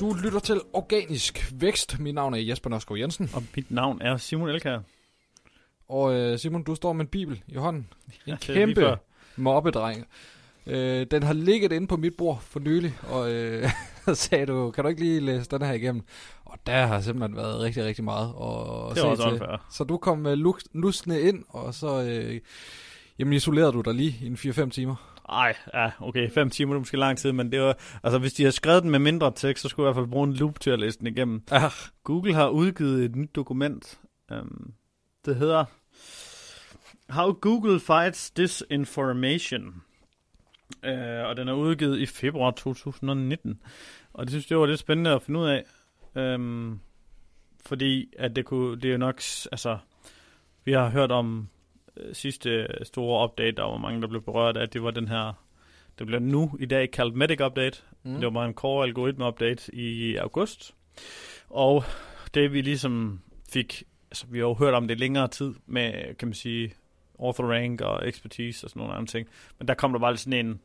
Du lytter til Organisk Vækst. Mit navn er Jesper Nørskov Jensen. Og mit navn er Simon Elkær. Og øh, Simon, du står med en bibel i hånden. En kæmpe mobbedreng. Øh, den har ligget inde på mit bord for nylig, og øh, så sagde du, kan du ikke lige læse den her igennem? Og der har simpelthen været rigtig, rigtig meget at, Det var se til. unfair. Så du kom luk- lusne ind, og så øh, jamen, isolerede du dig lige i en 4-5 timer. Ej, ja, okay, fem timer det er måske lang tid, men det var, altså hvis de har skrevet den med mindre tekst, så skulle jeg i hvert fald bruge en loop til at læse den igennem. Ah, Google har udgivet et nyt dokument. Um, det hedder How Google Fights Disinformation. Uh, og den er udgivet i februar 2019. Og det synes jeg var lidt spændende at finde ud af. Um, fordi at det, kunne, det er jo nok, altså, vi har hørt om øh, sidste store update, der var mange, der blev berørt af, det var den her, det bliver nu i dag kaldt Medic Update. Mm. Det var bare en core algoritme update i august. Og det vi ligesom fik, altså vi har jo hørt om det længere tid med, kan man sige, author rank og expertise og sådan nogle andre ting. Men der kom der bare sådan en,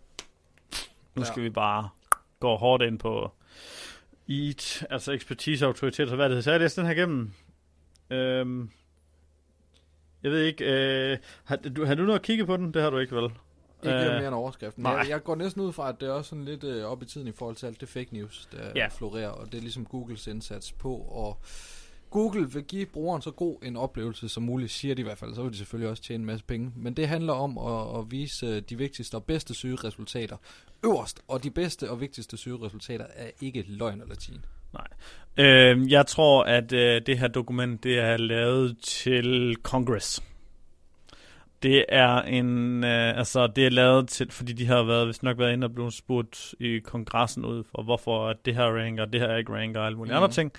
nu skal Ja. vi bare gå hårdt ind på EAT, altså expertise, autoritet og hvad det. Så jeg læste den her igennem. Øhm, jeg ved ikke, øh, har, du, har du noget at kigge på den? Det har du ikke, vel? ikke Øh, mere end overskriften. nej. Jeg, jeg går næsten ud fra, at det er også sådan lidt øh, op i tiden i forhold til alt det fake news, der Ja. florerer, og det er ligesom Googles indsats på, og Google vil give brugeren så god en oplevelse som muligt, siger de i hvert fald, så vil de selvfølgelig også tjene en masse penge. Men det handler om at, at vise øh, de vigtigste og bedste søgeresultater øverst, og de bedste og vigtigste søgeresultater er ikke løgn og latin. Øh, jeg tror, at øh, det her dokument det er lavet til Congress. Det er en, øh, altså det er lavet til, fordi de har været, hvis nok været inde og blevet spurgt i kongressen ud for, hvorfor det her ranker, det her ikke ranker og alle mulige mm. Andre ting.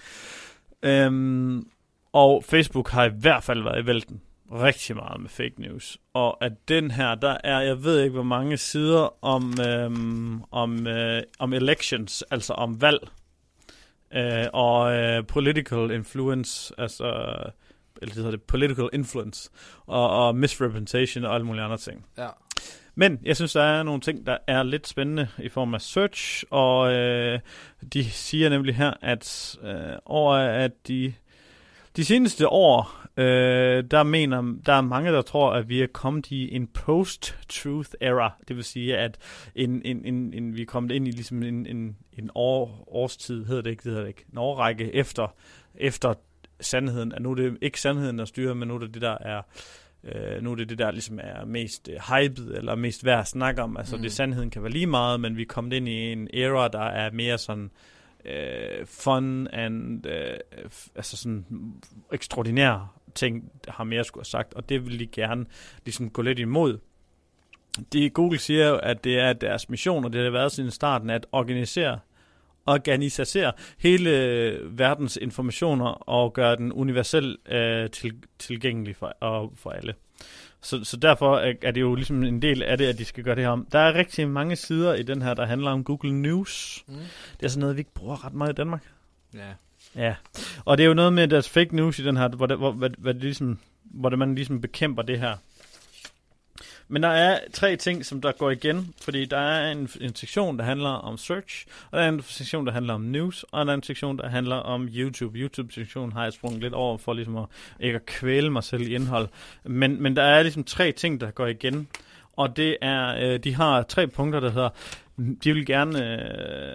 Øhm, og Facebook har i hvert fald været i vælten rigtig meget med fake news. Og at den her, der er, jeg ved ikke hvor mange sider om, øhm, om, øh, om elections, altså om valg, øh, og øh, political influence, altså, eller det hedder det, political influence, og, og misrepresentation og alle mulige andre ting. Ja. Men jeg synes, der er nogle ting, der er lidt spændende i form af search, og øh, de siger nemlig her, at øh, over at de, de seneste år, øh, der mener, der er mange, der tror, at vi er kommet i en post-truth era. Det vil sige, at en, en, en, en, vi er kommet ind i ligesom en, en, en år, årstid, hedder det ikke, det hedder det ikke, en årrække efter, efter sandheden. At nu er det ikke sandheden, der styrer, men nu er det det, der er Øh, nu er det det, der ligesom er mest øh, hyped, eller mest værd at snakke om. Altså, mm. Det sandheden kan være lige meget, men vi er kommet ind i en era, der er mere sådan øh, fun and øh, altså sådan ekstraordinær ting, har mere skulle have sagt, og det vil de gerne ligesom gå lidt imod. De, Google siger jo, at det er deres mission, og det har været siden starten, at organisere organisere hele øh, verdens informationer og gøre den universelt øh, til, tilgængelig for, og for alle. Så, så derfor er, er det jo ligesom en del af det, at de skal gøre det her om. Der er rigtig mange sider i den her, der handler om Google News. Mm. Det er sådan noget, vi ikke bruger ret meget i Danmark. Ja. Ja, og det er jo noget med deres fake news i den her, hvor, det, hvor, hvad, hvad det ligesom, hvor det, man ligesom bekæmper det her. Men der er tre ting, som der går igen, fordi der er en, en sektion, der handler om search, og der er en sektion, der handler om news, og der er en sektion, der handler om YouTube. YouTube-sektionen har jeg sprunget lidt over for ligesom at, ikke at kvæle mig selv i indhold. Men, men der er ligesom tre ting, der går igen, og det er, øh, de har tre punkter, der hedder, de vil gerne øh,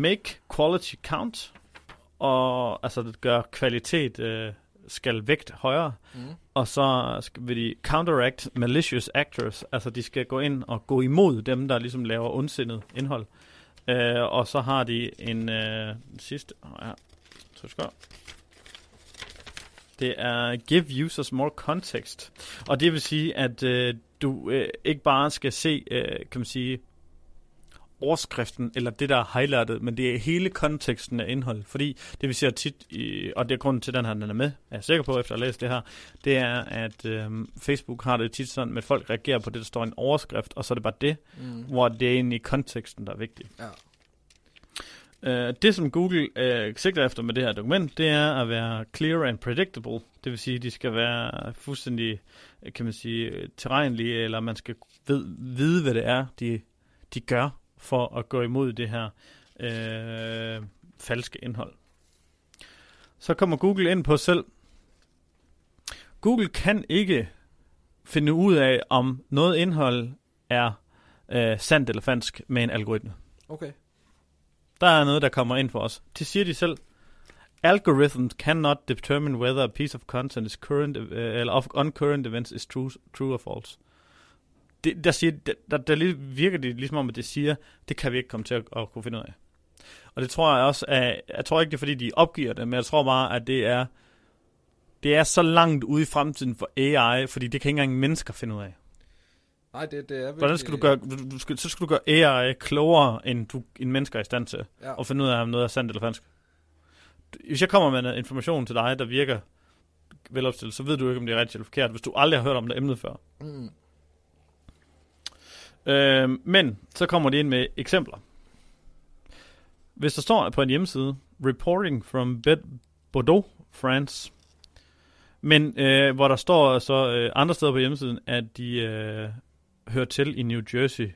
make quality count, og altså det gør kvalitet øh, skal vægt højere, Mm. og så skal, vil de counteract malicious actors, altså de skal gå ind og gå imod dem, der ligesom laver ondsindet indhold. Øh, og så har de en øh, sidste, ja, så skal det er give users more context. Og det vil sige, at øh, du øh, ikke bare skal se, øh, kan man sige, overskriften, eller det, der er highlightet, men det er hele konteksten af indhold. Fordi det vi ser tit, og det er grunden til, at den her den er med, er jeg sikker på, efter at have læst det her, det er, at øhm, Facebook har det tit sådan, at folk reagerer på det, der står i en overskrift, og så er det bare det, Mm. hvor det er egentlig konteksten, der er vigtig. Ja. Uh, det, som Google uh, sigter efter med det her dokument, det er at være clear and predictable. Det vil sige, at de skal være fuldstændig, øh, kan man sige, øh, tilregnelige, eller man skal ved, vide, hvad det er, de, de gør for at gå imod det her øh, falske indhold. Så kommer Google ind på selv. Google kan ikke finde ud af, om noget indhold er øh, sandt eller falsk med en algoritme. Okay. Der er noget, der kommer ind for os. Det siger de selv. Algorithms cannot determine whether a piece of content is current, uh, eller of on current events is true, true or false. Det, der, siger, der, der, der virker det ligesom om, at det siger, det kan vi ikke komme til at, at kunne finde ud af. Og det tror jeg også, at, jeg tror ikke, det er fordi, de opgiver det, men jeg tror bare, at det er, det er så langt ude i fremtiden for AI, fordi det kan ikke engang mennesker finde ud af. Nej, det, det er virkelig... Hvordan skal du gøre, du, skal, så skal du gøre AI klogere, end, du, end mennesker er i stand til, Ja. og finde ud af, om noget er sandt eller falsk. Hvis jeg kommer med noget information til dig, der virker velopstillet, så ved du ikke, om det er rigtigt eller forkert, hvis du aldrig har hørt om det emne før. Mm. Øh, men så kommer de ind med eksempler. Hvis der står på en hjemmeside, reporting from Bed- Bordeaux, France, men øh, hvor der står så øh, andre steder på hjemmesiden, at de øh, hører til i New Jersey,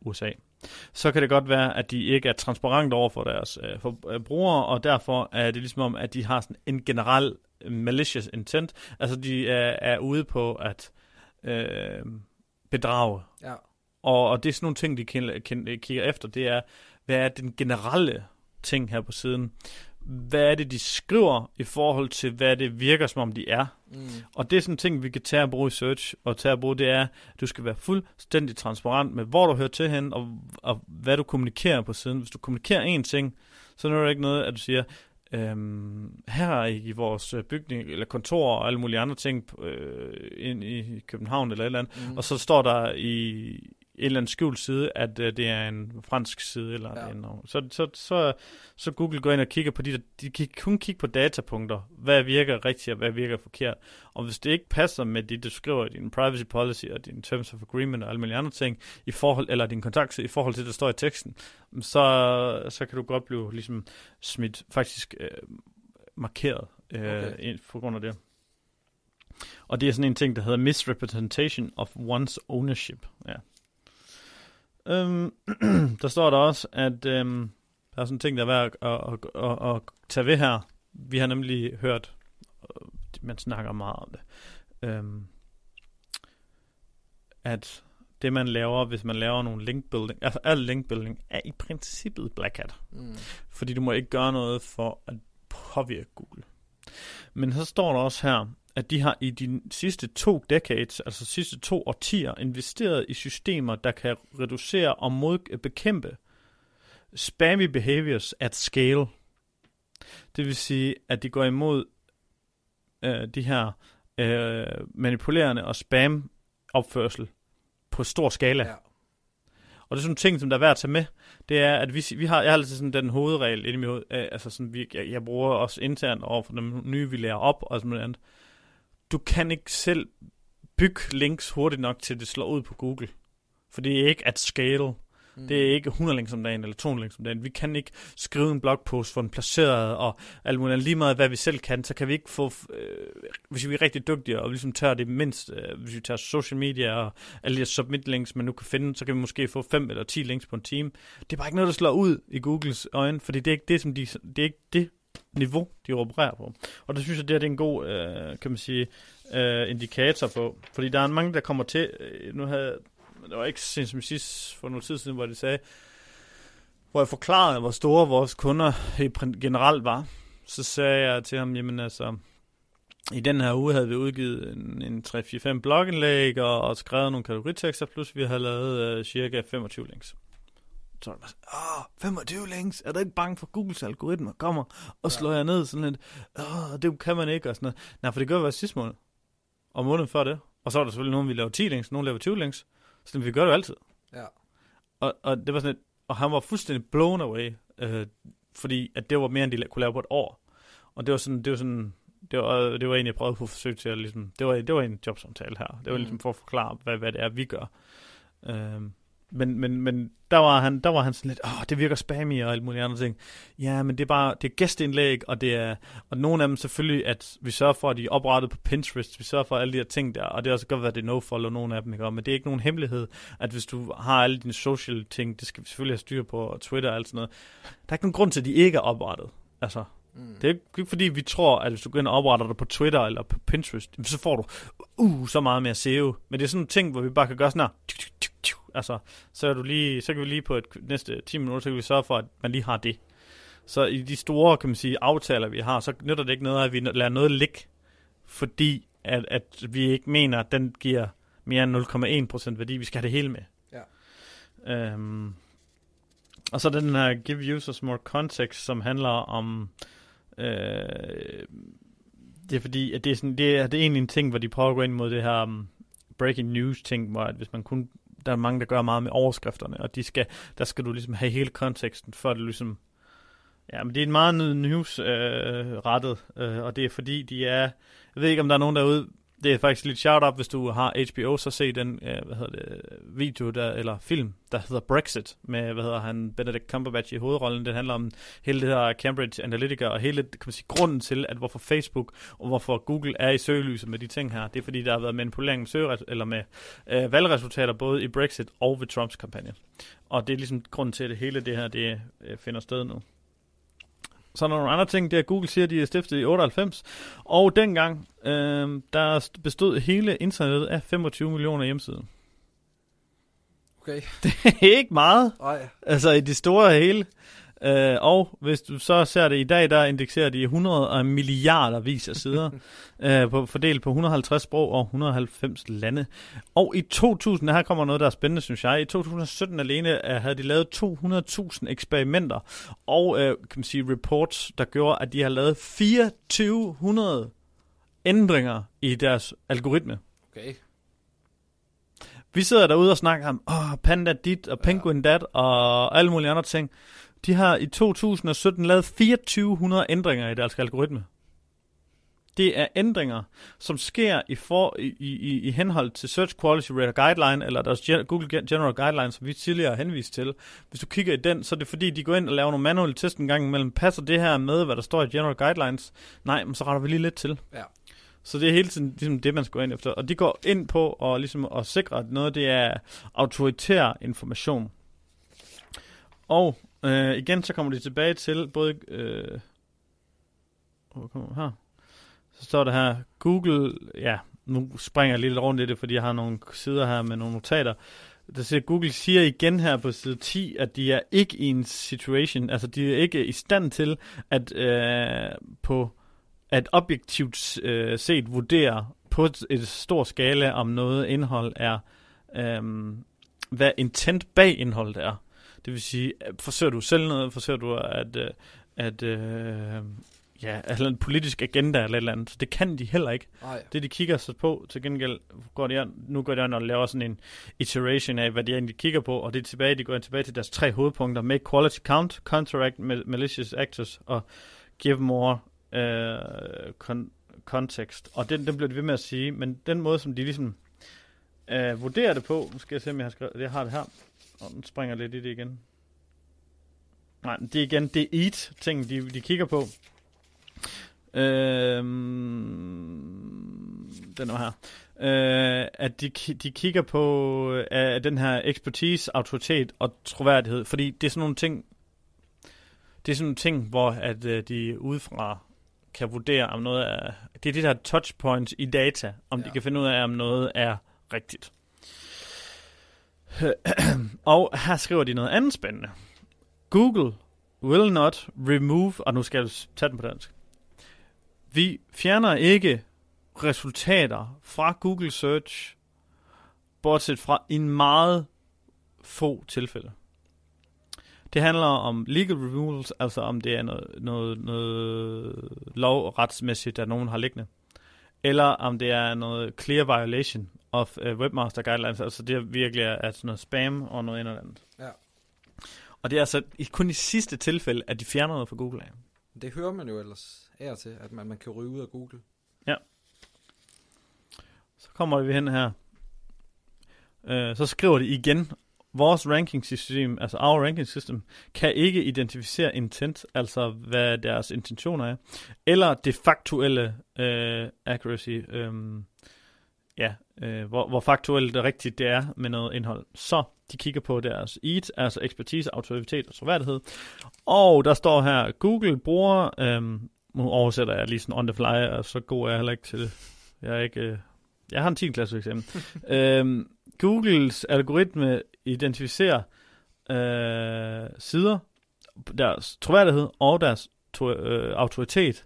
USA, så kan det godt være, at de ikke er transparent over for deres øh, for, øh, brugere, og derfor er det ligesom om, at de har sådan en generel øh, malicious intent. Altså de er, er ude på at øh, bedrage Ja og, og det er sådan nogle ting, de kigger, efter, det er, hvad er den generelle ting her på siden? Hvad er det, de skriver i forhold til, hvad det virker, som om de er? Mm. Og det er sådan en ting, vi kan tage og bruge i search, og tage og bruge, det er, at du skal være fuldstændig transparent med, hvor du hører til hen, og, og hvad du kommunikerer på siden. Hvis du kommunikerer en ting, så er det ikke noget, at du siger, øhm, her er i vores øh, bygning, eller kontor og alle mulige andre ting øh, ind i København eller et eller andet, Mm. og så står der i eller anden skjult side, at uh, det er en fransk side, eller Ja. noget. Så, så, så, så Google går ind og kigger på de der, de kan kun kigge på datapunkter, hvad virker rigtigt, og hvad virker forkert. Og hvis det ikke passer med det, du skriver i din privacy policy, og din terms of agreement, og alle mulige andre ting, i forhold, eller din kontakt i forhold til det, der står i teksten, så, så kan du godt blive ligesom smidt, faktisk øh, markeret øh, Okay. okay. på grund af det. Og det er sådan en ting, der hedder misrepresentation of one's ownership. Ja. Øhm, der står der også, at øhm, der er sådan en ting, der er værd at, at, at, at tage ved her. Vi har nemlig hørt, øh, man snakker meget om det, øhm, at det man laver, hvis man laver nogle link building, altså al link building, er i princippet black hat. Mm. Fordi du må ikke gøre noget for at påvirke Google. Men så står der også her, at de har i de sidste to decades, altså sidste to årtier, investeret i systemer, der kan reducere og mod, bekæmpe spammy behaviors at scale. Det vil sige, at de går imod øh, de her øh, manipulerende og spam opførsel på stor skala. Ja. Og det er sådan en ting, som der er værd at tage med, det er, at vi, vi har, jeg har altid sådan den hovedregel inde i mit hoved, øh, altså sådan, vi, jeg, jeg bruger også internt over for dem nye, vi lærer op og sådan noget andet. Du kan ikke selv bygge links hurtigt nok til, at det slår ud på Google. For det er ikke at scale. Mm. Det er ikke 100 links om dagen, eller 200 links om dagen. Vi kan ikke skrive en blogpost, få den placeret, og alt muligt. Lige meget hvad vi selv kan, så kan vi ikke få, øh, hvis vi er rigtig dygtige, og ligesom tager det mindst, øh, hvis vi tager social media og alle de submit links, man nu kan finde, så kan vi måske få 5 eller 10 links på en time. Det er bare ikke noget, der slår ud i Googles øjne, fordi det er ikke det, som de, det er ikke det niveau, de opererer på. Og det synes jeg, det, her, det er en god, øh, kan man sige, øh, indikator på. Fordi der er mange, der kommer til, øh, nu havde det var ikke sent som sidst for nogle tid siden, hvor de sagde, hvor jeg forklarede, hvor store vores kunder i generelt var. Så sagde jeg til ham, jamen altså, i den her uge havde vi udgivet en, en 3-4-5 blogindlæg og, og skrevet nogle kategoritekster, plus vi havde lavet øh, cirka 25 links. Så var det bare sådan, åh, 25 links, er du ikke bange for Googles algoritmer kommer og slår Ja. jer ned sådan lidt, åh, det kan man ikke, og sådan noget. Nej, for det gør vi sidste måned, og måneden før det. Og så er der selvfølgelig nogen, vi laver 10 links, nogen laver 20 links, så vi gør det jo altid. Ja. Og, og det var sådan et, og han var fuldstændig blown away, øh, fordi at det var mere, end de kunne lave på et år. Og det var sådan, det var sådan, det var, det var en, jeg prøvede på at forsøge til at ligesom, det var, det var en jobsamtale her. Det var Mm. ligesom for at forklare, hvad, hvad det er, vi gør. Øhm, men, men, men der var han, der var han sådan lidt, åh, det virker spammy og alt muligt andre ting. Ja, men det er bare, det er gæsteindlæg, og det er, og nogle af dem selvfølgelig, at vi sørger for, at de er oprettet på Pinterest, vi sørger for alle de her ting der, og det er også godt, at det er no-follow nogle af dem, ikke? men det er ikke nogen hemmelighed, at hvis du har alle dine social ting, det skal vi selvfølgelig have styr på, og Twitter og alt sådan noget, der er ikke nogen grund til, at de ikke er oprettet. Altså, Mm. Det er ikke fordi, vi tror, at hvis du går ind og opretter dig på Twitter eller på Pinterest, så får du uh, så meget mere SEO. Men det er sådan en ting, hvor vi bare kan gøre sådan her. Altså, så, er du lige, så kan vi lige på et næste 10 minutter, så kan vi sørge for, at man lige har det. Så i de store, kan man sige, aftaler, vi har, så nytter det ikke noget, at vi lader noget ligge, fordi at, at vi ikke mener, at den giver mere end 0,1% værdi. Vi skal have det hele med. Ja. Øhm, og så den her Give Users More Context, som handler om Øh, det er fordi, at det er, sådan, det, er, det er egentlig en ting, hvor de prøver at gå ind mod det her um, breaking news ting, hvor at hvis man kun, der er mange, der gør meget med overskrifterne, og de skal, der skal du ligesom have hele konteksten, for at du ligesom, ja, men det er en meget news øh, rettet, øh, og det er fordi, de er, jeg ved ikke, om der er nogen derude, det er faktisk lidt shout-out, hvis du har HBO, så se den øh, hvad hedder det, video, der, eller film, der hedder Brexit, med, hvad hedder han, Benedict Cumberbatch i hovedrollen. Det handler om hele det her Cambridge Analytica, og hele, kan man sige, grunden til, at hvorfor Facebook og hvorfor Google er i søgelyset med de ting her, det er fordi, der har været manipulering med, søge, eller med øh, valgresultater, både i Brexit og ved Trumps kampagne. Og det er ligesom grunden til, at det hele det her, det øh, finder sted nu. Så er der nogle andre ting, det er, at Google siger, at de er stiftet i 98. Og dengang, øh, der bestod hele internettet af 25 millioner hjemmesider. Okay. Det er ikke meget. Nej. Altså i det store hele. Øh, og hvis du så ser det i dag, der indekserer de 100 milliarder vis af sider, øh, på, fordelt på 150 sprog og 190 lande. Og i 2000, her kommer noget, der er spændende, synes jeg. I 2017 alene øh, havde de lavet 200.000 eksperimenter og øh, kan man sige, reports, der gjorde, at de har lavet 2400 ændringer i deres algoritme. Okay. Vi sidder derude og snakker om, åh, panda dit og penguin dat og alle mulige andre ting. De har i 2017 lavet 2400 ændringer i deres algoritme. Det er ændringer, som sker i, for, i, i, i henhold til Search Quality Rater Guideline, eller deres Google General Guidelines, som vi tidligere har henvist til. Hvis du kigger i den, så er det fordi, de går ind og laver nogle manuelle test en gang imellem. Passer det her med, hvad der står i General Guidelines? Nej, men så retter vi lige lidt til. Ja. Så det er hele tiden ligesom det, man skal gå ind efter. Og de går ind på og ligesom at sikre, at noget det er autoritær information. Og Øh, igen, så kommer de tilbage til både... Øh, hvor kommer her? Så står der her, Google, ja, nu springer jeg lidt rundt i det, fordi jeg har nogle sider her med nogle notater. Der siger, Google siger igen her på side 10, at de er ikke i en situation, altså de er ikke i stand til at øh, på at objektivt øh, set vurdere på et, stor skala, om noget indhold er, øh, hvad intent bag indholdet er. Det vil sige, forsøger du selv noget, forsøger du at, øh, at, øh, ja, altså en politisk agenda eller et eller andet. Så det kan de heller ikke. Ej. Det de kigger sig på, til gengæld går de, nu går de an og laver sådan en iteration af, hvad de egentlig kigger på, og det er tilbage, de går tilbage til deres tre hovedpunkter. Make quality count, counteract malicious actors, og give more uh, con- context. Og den, den bliver de ved med at sige, men den måde, som de ligesom uh, vurderer det på, nu skal jeg se, om jeg har skrevet, jeg har det her, og den springer lidt i det igen. Nej, det er igen, det er eat-ting, de, de kigger på. Øhm, den er her. Øh, at de, de kigger på øh, den her ekspertise, autoritet og troværdighed, fordi det er sådan nogle ting, det er sådan nogle ting, hvor at øh, de udefra kan vurdere, om noget er, det er det der touchpoints i data, om ja. de kan finde ud af, om noget er rigtigt. og her skriver de noget andet spændende. Google will not remove, og nu skal jeg tage den på dansk. Vi fjerner ikke resultater fra Google Search, bortset fra en meget få tilfælde. Det handler om legal removals, altså om det er noget, noget, noget lovretsmæssigt, der nogen har liggende. Eller om det er noget clear violation, of uh, Webmaster Guidelines, altså det virkelig er, er sådan noget spam og noget andet. Ja. Og det er altså kun i sidste tilfælde, at de fjerner noget fra Google af. Det hører man jo ellers af til, at man, man kan ryge ud af Google. Ja. Så kommer vi hen her. Uh, så skriver de igen, vores ranking system, altså our ranking system, kan ikke identificere intent, altså hvad deres intentioner er, eller det faktuelle øh, accuracy, øh, ja, øh, hvor, hvor faktuelt det rigtigt det er med noget indhold. Så de kigger på deres EAT, altså ekspertise, autoritet og troværdighed. Og der står her, Google bruger, øh, nu oversætter jeg lige sådan on the fly, og så god er jeg heller ikke til det. Jeg er ikke... Øh, jeg har en 10. klasse eksamen. øhm, Googles algoritme identificerer øh, sider, deres troværdighed og deres to, øh, autoritet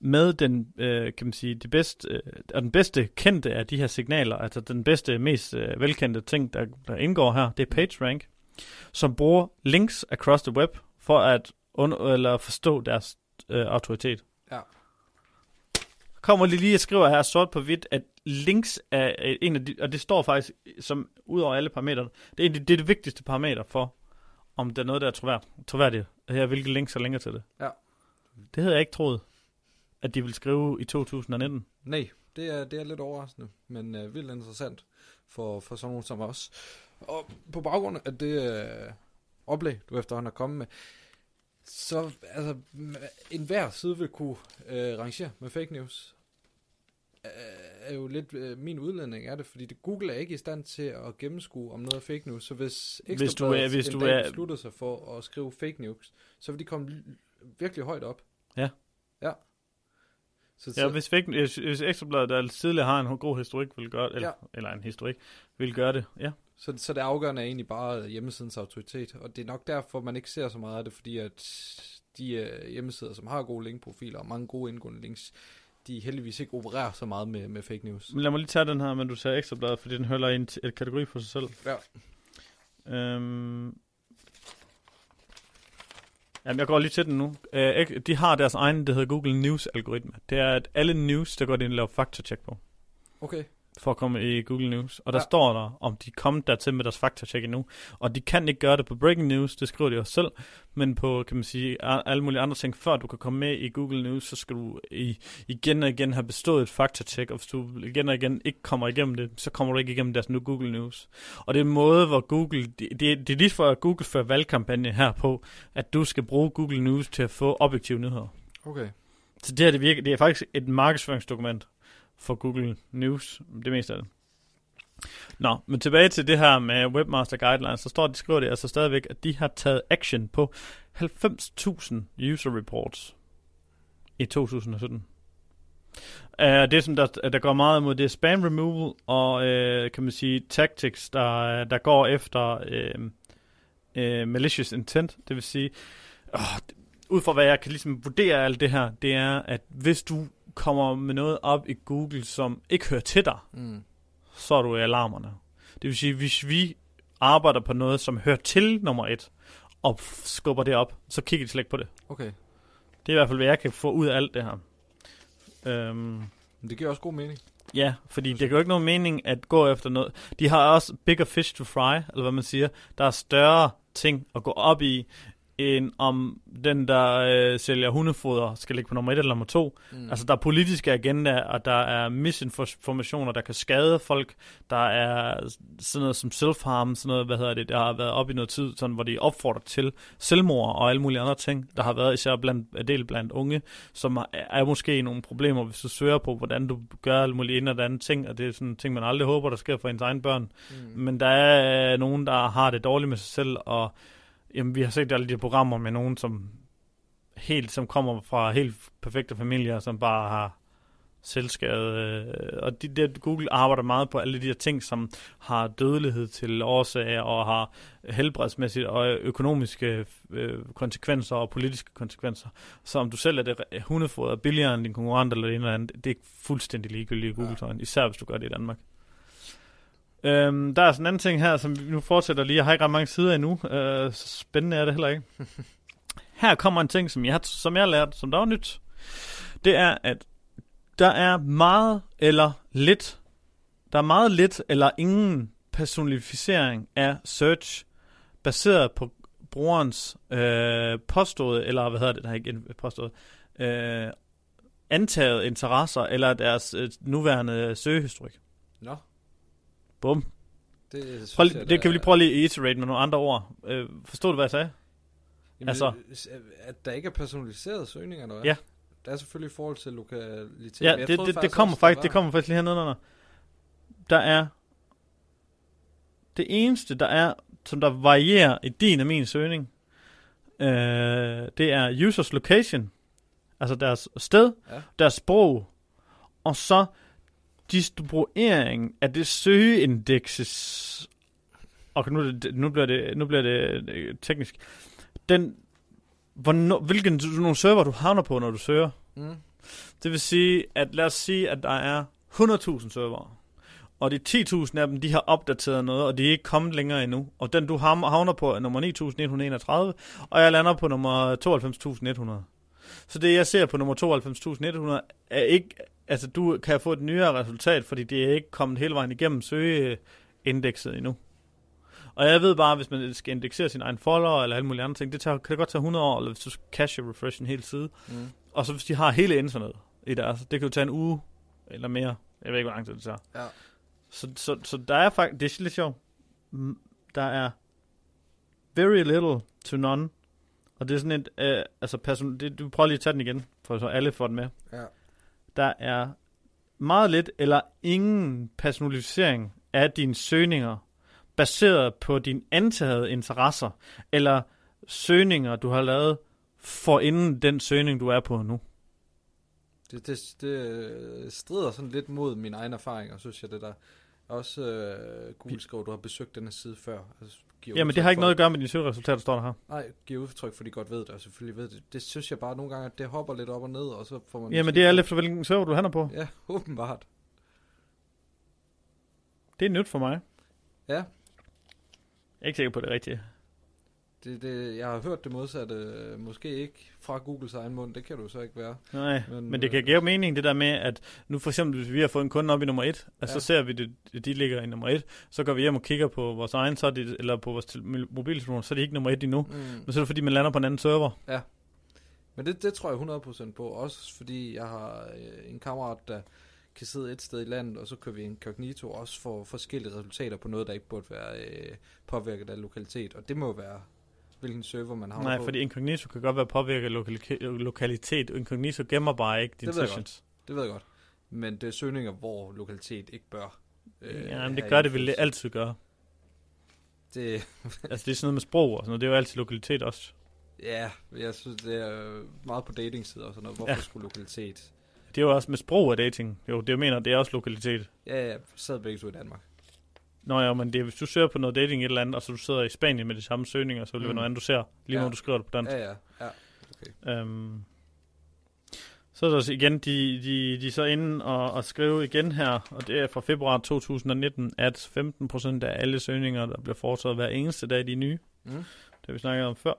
med den, øh, kan man sige, det bedste, øh, og den bedste kendte af de her signaler, altså den bedste, mest øh, velkendte ting, der, der indgår her, det er PageRank, som bruger links across the web for at under, eller forstå deres øh, autoritet. Ja. Kommer lige lige, jeg skriver her sort på hvidt, at links er en af de, og det står faktisk som ud over alle parametre, det er, det, det er det vigtigste parameter for, om der er noget, der er troværdigt. troværdigt. Her, hvilke links er længere til det. Ja. Det havde jeg ikke troet, at de ville skrive i 2019. Nej, det er, det er lidt overraskende, men øh, vildt interessant for, for sådan nogen som os. Og på baggrund af det øh, oplæg, du efterhånden er kommet med, så altså, enhver side vil kunne øh, rangere med fake news. Øh, er jo lidt øh, min udledning af det, fordi det, Google er ikke i stand til at gennemskue, om noget er fake news. Så hvis Hvis du er- hvis en du er- beslutter sig for at skrive fake news, så vil de komme virkelig højt op. Ja. Ja. Så, Ja, hvis, fake, hvis, hvis Ekstrabladet, der tidligere har en god historik, vil gøre det, eller, Ja. eller en historik, vil gøre det, ja. Så, så det afgørende er egentlig bare hjemmesidens autoritet, og det er nok derfor, man ikke ser så meget af det, fordi at de uh, hjemmesider, som har gode linkprofiler og mange gode indgående links, de heldigvis ikke opererer så meget med, med fake news. Men lad mig lige tage den her, men du sagde Ekstrabladet, fordi den hører ind til et kategori for sig selv. Ja. Øhm, jamen, jeg går lige til den nu. Øh, de har deres egen, det hedder Google News-algoritme. Det er, at alle news, der går de ind og laver check på, Okay for at komme i Google News. Og der Ja. står der, om de kommet dertil med deres faktatjek endnu. Og de kan ikke gøre det på Breaking News, det skriver de også selv, men på, kan man sige, alle mulige andre ting. Før du kan komme med i Google News, så skal du i, igen og igen have bestået et faktatjek, og hvis du igen og igen ikke kommer igennem det, så kommer du ikke igennem deres nu Google News. Og det er en måde, hvor Google, det, det, det er lige for at Google fører valgkampagne her på, at du skal bruge Google News til at få objektive nyheder. Okay. Så det her, det, virker, det er faktisk et markedsføringsdokument for Google News, det meste af det. Nå, men tilbage til det her med Webmaster Guidelines, så står de skriver det altså stadigvæk, at de har taget action på 90.000 user reports i 2017. Uh, øh, det, som der, der går meget imod, det er spam removal og, uh, kan man sige, tactics, der, der går efter uh, uh, malicious intent. Det vil sige, uh, ud fra hvad jeg kan ligesom vurdere alt det her, det er, at hvis du kommer med noget op i Google, som ikke hører til dig, Mm. så er du i alarmerne. Det vil sige, hvis vi arbejder på noget, som hører til nummer et, og skubber det op, så kigger de slet ikke på det. Okay. Det er i hvert fald, hvad jeg kan få ud af alt det her. Øhm, Men det giver også god mening. ja, fordi det kan jo ikke nogen mening at gå efter noget. De har også bigger fish to fry, eller hvad man siger. Der er større ting at gå op i, end om den, der øh, sælger hundefoder, skal ligge på nummer et eller nummer to. Mm. Altså, der er politiske agendaer, og der er misinformationer, der kan skade folk. Der er sådan noget som self-harm, sådan noget, hvad hedder det, der har været op i noget tid, sådan, hvor de opfordrer til selvmord og alle mulige andre ting. Der har været især blandt, del blandt unge, som er, måske nogle problemer, hvis du søger på, hvordan du gør alle mulige ind og andet ting, og det er sådan ting, man aldrig håber, der sker for ens egen børn. mm. Men der er øh, nogen, der har det dårligt med sig selv, og jamen, vi har set alle de programmer med nogen, som helt, som kommer fra helt perfekte familier, som bare har selvskade. Øh, og de, der, Google arbejder meget på alle de her ting, som har dødelighed til årsager, og har helbredsmæssigt og økonomiske øh, konsekvenser og politiske konsekvenser. Så om du selv er det hundefoder billigere end din konkurrent eller det eller andet, det er fuldstændig ligegyldigt i Google, ja. især hvis du gør det i Danmark. Øhm, der er sådan en anden ting her, som vi nu fortsætter lige. Jeg har ikke ret mange sider endnu. Øh, så spændende er det heller ikke. her kommer en ting, som jeg, som jeg har lært, som der var nyt. Det er, at der er meget eller lidt, der er meget lidt eller ingen personificering af search, baseret på brugerens øh, påståede, eller hvad hedder det, der er ikke påstået, øh, antaget interesser, eller deres øh, nuværende søgehistorik. Nå. Bum. Det, Prøv, jeg, det kan vi lige prøve lige at iterate med nogle andre ord. Øh, forstod du, hvad jeg sagde? Jamen, altså- at der ikke er personaliserede søgninger, eller hvad? Ja. Der er selvfølgelig i forhold til lokalitet. Ja, det, det, det faktisk kommer også, faktisk, det var. kommer faktisk lige hernede under. Der er det eneste, der er, som der varierer i din og min søgning, øh, det er users location, altså deres sted, Ja. deres sprog, og så distribuering af det søgeindekses, og nu, nu bliver det, nu bliver det øh, teknisk, den, hvornår, hvilken nogle server du havner på, når du søger. Mm. Det vil sige, at lad os sige, at der er 100.000 servere. Og de 10.000 af dem, de har opdateret noget, og de er ikke kommet længere endnu. Og den, du havner på, er nummer 9.131, og jeg lander på nummer 92.100. Så det, jeg ser på nummer 92.100, er ikke... Altså, du kan få et nyere resultat, fordi det er ikke kommet hele vejen igennem søgeindekset endnu. Og jeg ved bare, hvis man skal indeksere sin egen follower eller alle mulige andre ting, det tager, kan det godt tage 100 år, eller hvis du cache refresh en hel side. Mm. Og så hvis de har hele internet i deres, det kan jo tage en uge eller mere. Jeg ved ikke, hvor lang tid det tager. Ja. Så, så, så der er faktisk, det er lidt sjovt. Der er very little to none. Og det er sådan et, øh, altså person, det, du prøver lige at tage den igen, for så alle får den med. Ja. Der er meget lidt eller ingen personalisering af dine søgninger, baseret på dine antagede interesser, eller søgninger, du har lavet for inden den søgning, du er på nu. Det, det, det øh, strider sådan lidt mod mine egne erfaringer, synes jeg, det der. Også øh, Google skriver, du har besøgt denne side før. Altså, giver Jamen, det har ikke for- noget at gøre med dine søgeresultater, står der her. Nej, giver udtryk for, de godt ved det, og selvfølgelig ved det. Det synes jeg bare nogle gange, at det hopper lidt op og ned, og så får man... Jamen, det er alt efter, hvilken server du handler på. Ja, åbenbart. Det er nyt for mig. Ja, Jeg er ikke sikker på, det rigtigt. Det, det, jeg har hørt det modsatte. Måske ikke fra Googles egen mund, det kan du så ikke være. Nej, Men, men, det kan øh, give mening, det der med, at nu for eksempel, hvis vi har fået en kunde op i nummer et, og Ja. så ser vi, det, de ligger i nummer et, så går vi hjem og kigger på vores egen, så er de, eller på vores tel- mobiltelefon, så er de ikke nummer et endnu. Mm. Men så er det fordi, man lander på en anden server. Men det, det tror jeg 100% på. Også fordi jeg har øh, en kammerat, der kan sidde et sted i landet, og så kører vi incognito også for forskellige resultater på noget, der ikke burde være øh, påvirket af lokalitet. Og det må være, hvilken server man har Nej, på. fordi incognito kan godt være påvirket af lokali- lokalitet. Incognito gemmer bare ikke dine Det ved sessions. Det ved jeg godt. Men det er søgninger, hvor lokalitet ikke bør. Øh, ja, men det gør det vel indflydelse. altid gøre. Det, altså, det er sådan noget med sprog og sådan noget. Det er jo altid lokalitet også. ja, jeg synes, det er meget på datingsider og sådan noget. Hvorfor Ja. skulle lokalitet? Det er jo også med sprog og dating. Jo, det mener, det er også lokalitet. Ja, ja, sad begge to i Danmark. Nå ja, men det er, hvis du søger på noget dating et eller andet, og så du sidder i Spanien med de samme søgninger, så vil det være Mm. noget andet, du ser, lige Ja. når du skriver det på dansk. Ja, ja, ja. Øhm, så er der så igen, de, de, de er så inde og, og skrive igen her, og det er fra februar 2019, at 15% af alle søgninger, der bliver foretaget hver eneste dag, de er nye. Mm. Det har vi snakket om før.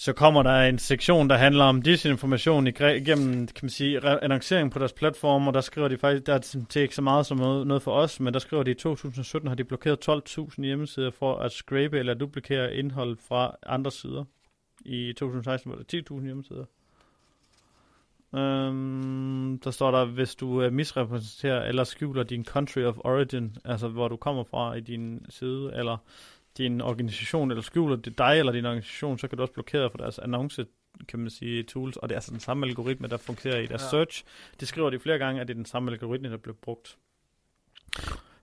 Så kommer der en sektion, der handler om disinformation igennem, kan man sige, annoncering på deres platform, og der skriver de faktisk, der er det ikke så meget som noget, noget for os, men der skriver de, i 2017 har de blokeret 12.000 hjemmesider for at scrape eller duplikere indhold fra andre sider. I 2016 var der 10.000 hjemmesider. Øhm, der står der, hvis du øh, misrepræsenterer eller skjuler din country of origin, altså hvor du kommer fra i din side, eller din organisation, eller skjuler det dig eller din organisation, så kan du også blokere for deres annonce, kan man sige, tools, og det er altså den samme algoritme, der fungerer i deres Ja. search. Det skriver de flere gange, at det er den samme algoritme, der bliver brugt.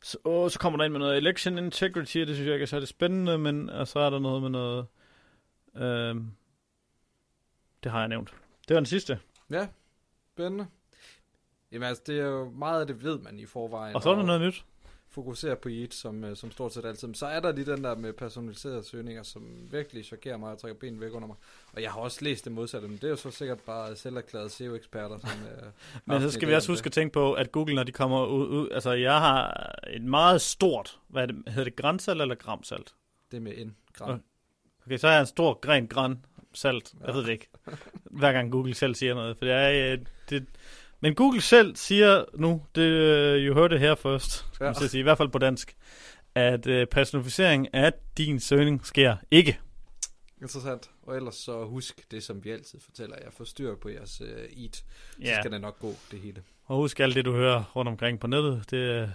Så, og så kommer der ind med noget election integrity, og det synes jeg ikke er særlig spændende, men og så er der noget med noget... Øhm, det har jeg nævnt. Det var den sidste. Ja, spændende. Jamen altså, det er jo meget af det ved man i forvejen. Og så er der noget nyt. Fokuserer på EAT, som, øh, som stort set altid. Men så er der lige den der med personaliserede søgninger, som virkelig chokerer mig og trækker benene væk under mig. Og jeg har også læst det modsatte, men det er jo så sikkert bare selverklærede SEO-eksperter, som... Øh, Men så skal vi også huske at tænke på, at Google, når de kommer ud, ud altså jeg har et meget stort, hvad er det, hedder det grænsalt eller gramsalt? Det, med en gram. Okay. Okay, så har jeg en stor gren græn salt. Jeg Ja. ved det ikke. Hver gang Google selv siger noget. For det er, øh, det, men Google selv siger nu, det, øh, you heard it here first, skal Ja. man sige, i hvert fald på dansk, at øh, personificering af din søgning sker ikke. Interessant. Og ellers så husk det, som vi altid fortæller jer. Få styr på jeres uh, EAT. Så Ja, skal det nok gå, det hele. og husk alt det, du hører rundt omkring på nettet, det, øh,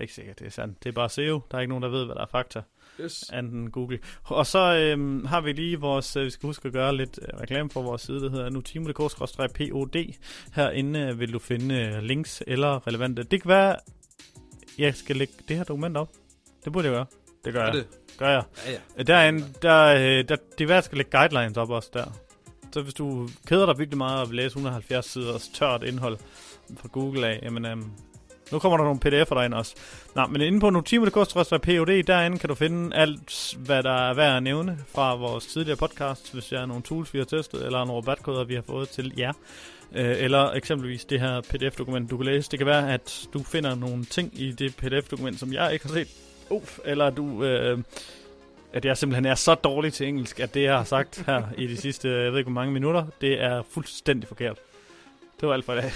Ikke sikkert, det er sandt. Det er bare SEO. Der er ikke nogen, der ved, hvad der er fakta. Yes. Anden Google. Og så øhm, har vi lige vores, øh, vi skal huske at gøre lidt øh, reklame for vores side, der hedder nutimo.dk-pod. Herinde øh, vil du finde øh, links eller relevante. Det kan være, jeg skal lægge det her dokument op. Det burde jeg gøre. Det gør jeg. det? Gør jeg. Ja, ja. Øh, Derinde, der, øh, der, det er værd, at skal lægge guidelines op også der. Så hvis du keder dig virkelig meget og vil læse 170 sider tørt indhold fra Google af, jamen, øhm, nu kommer der nogle pdf'er derind også. Nå, men inde på notimo.dk-pod, derinde kan du finde alt, hvad der er værd at nævne fra vores tidligere podcast, hvis der er nogle tools, vi har testet, eller nogle rabatkoder, vi har fået til jer. Øh, eller eksempelvis det her pdf-dokument, du kan læse. Det kan være, at du finder nogle ting i det pdf-dokument, som jeg ikke har set. Uf, eller du... Øh, at jeg simpelthen er så dårlig til engelsk, at det, jeg har sagt her i de sidste, jeg ved ikke hvor mange minutter, det er fuldstændig forkert. Det var alt for i dag.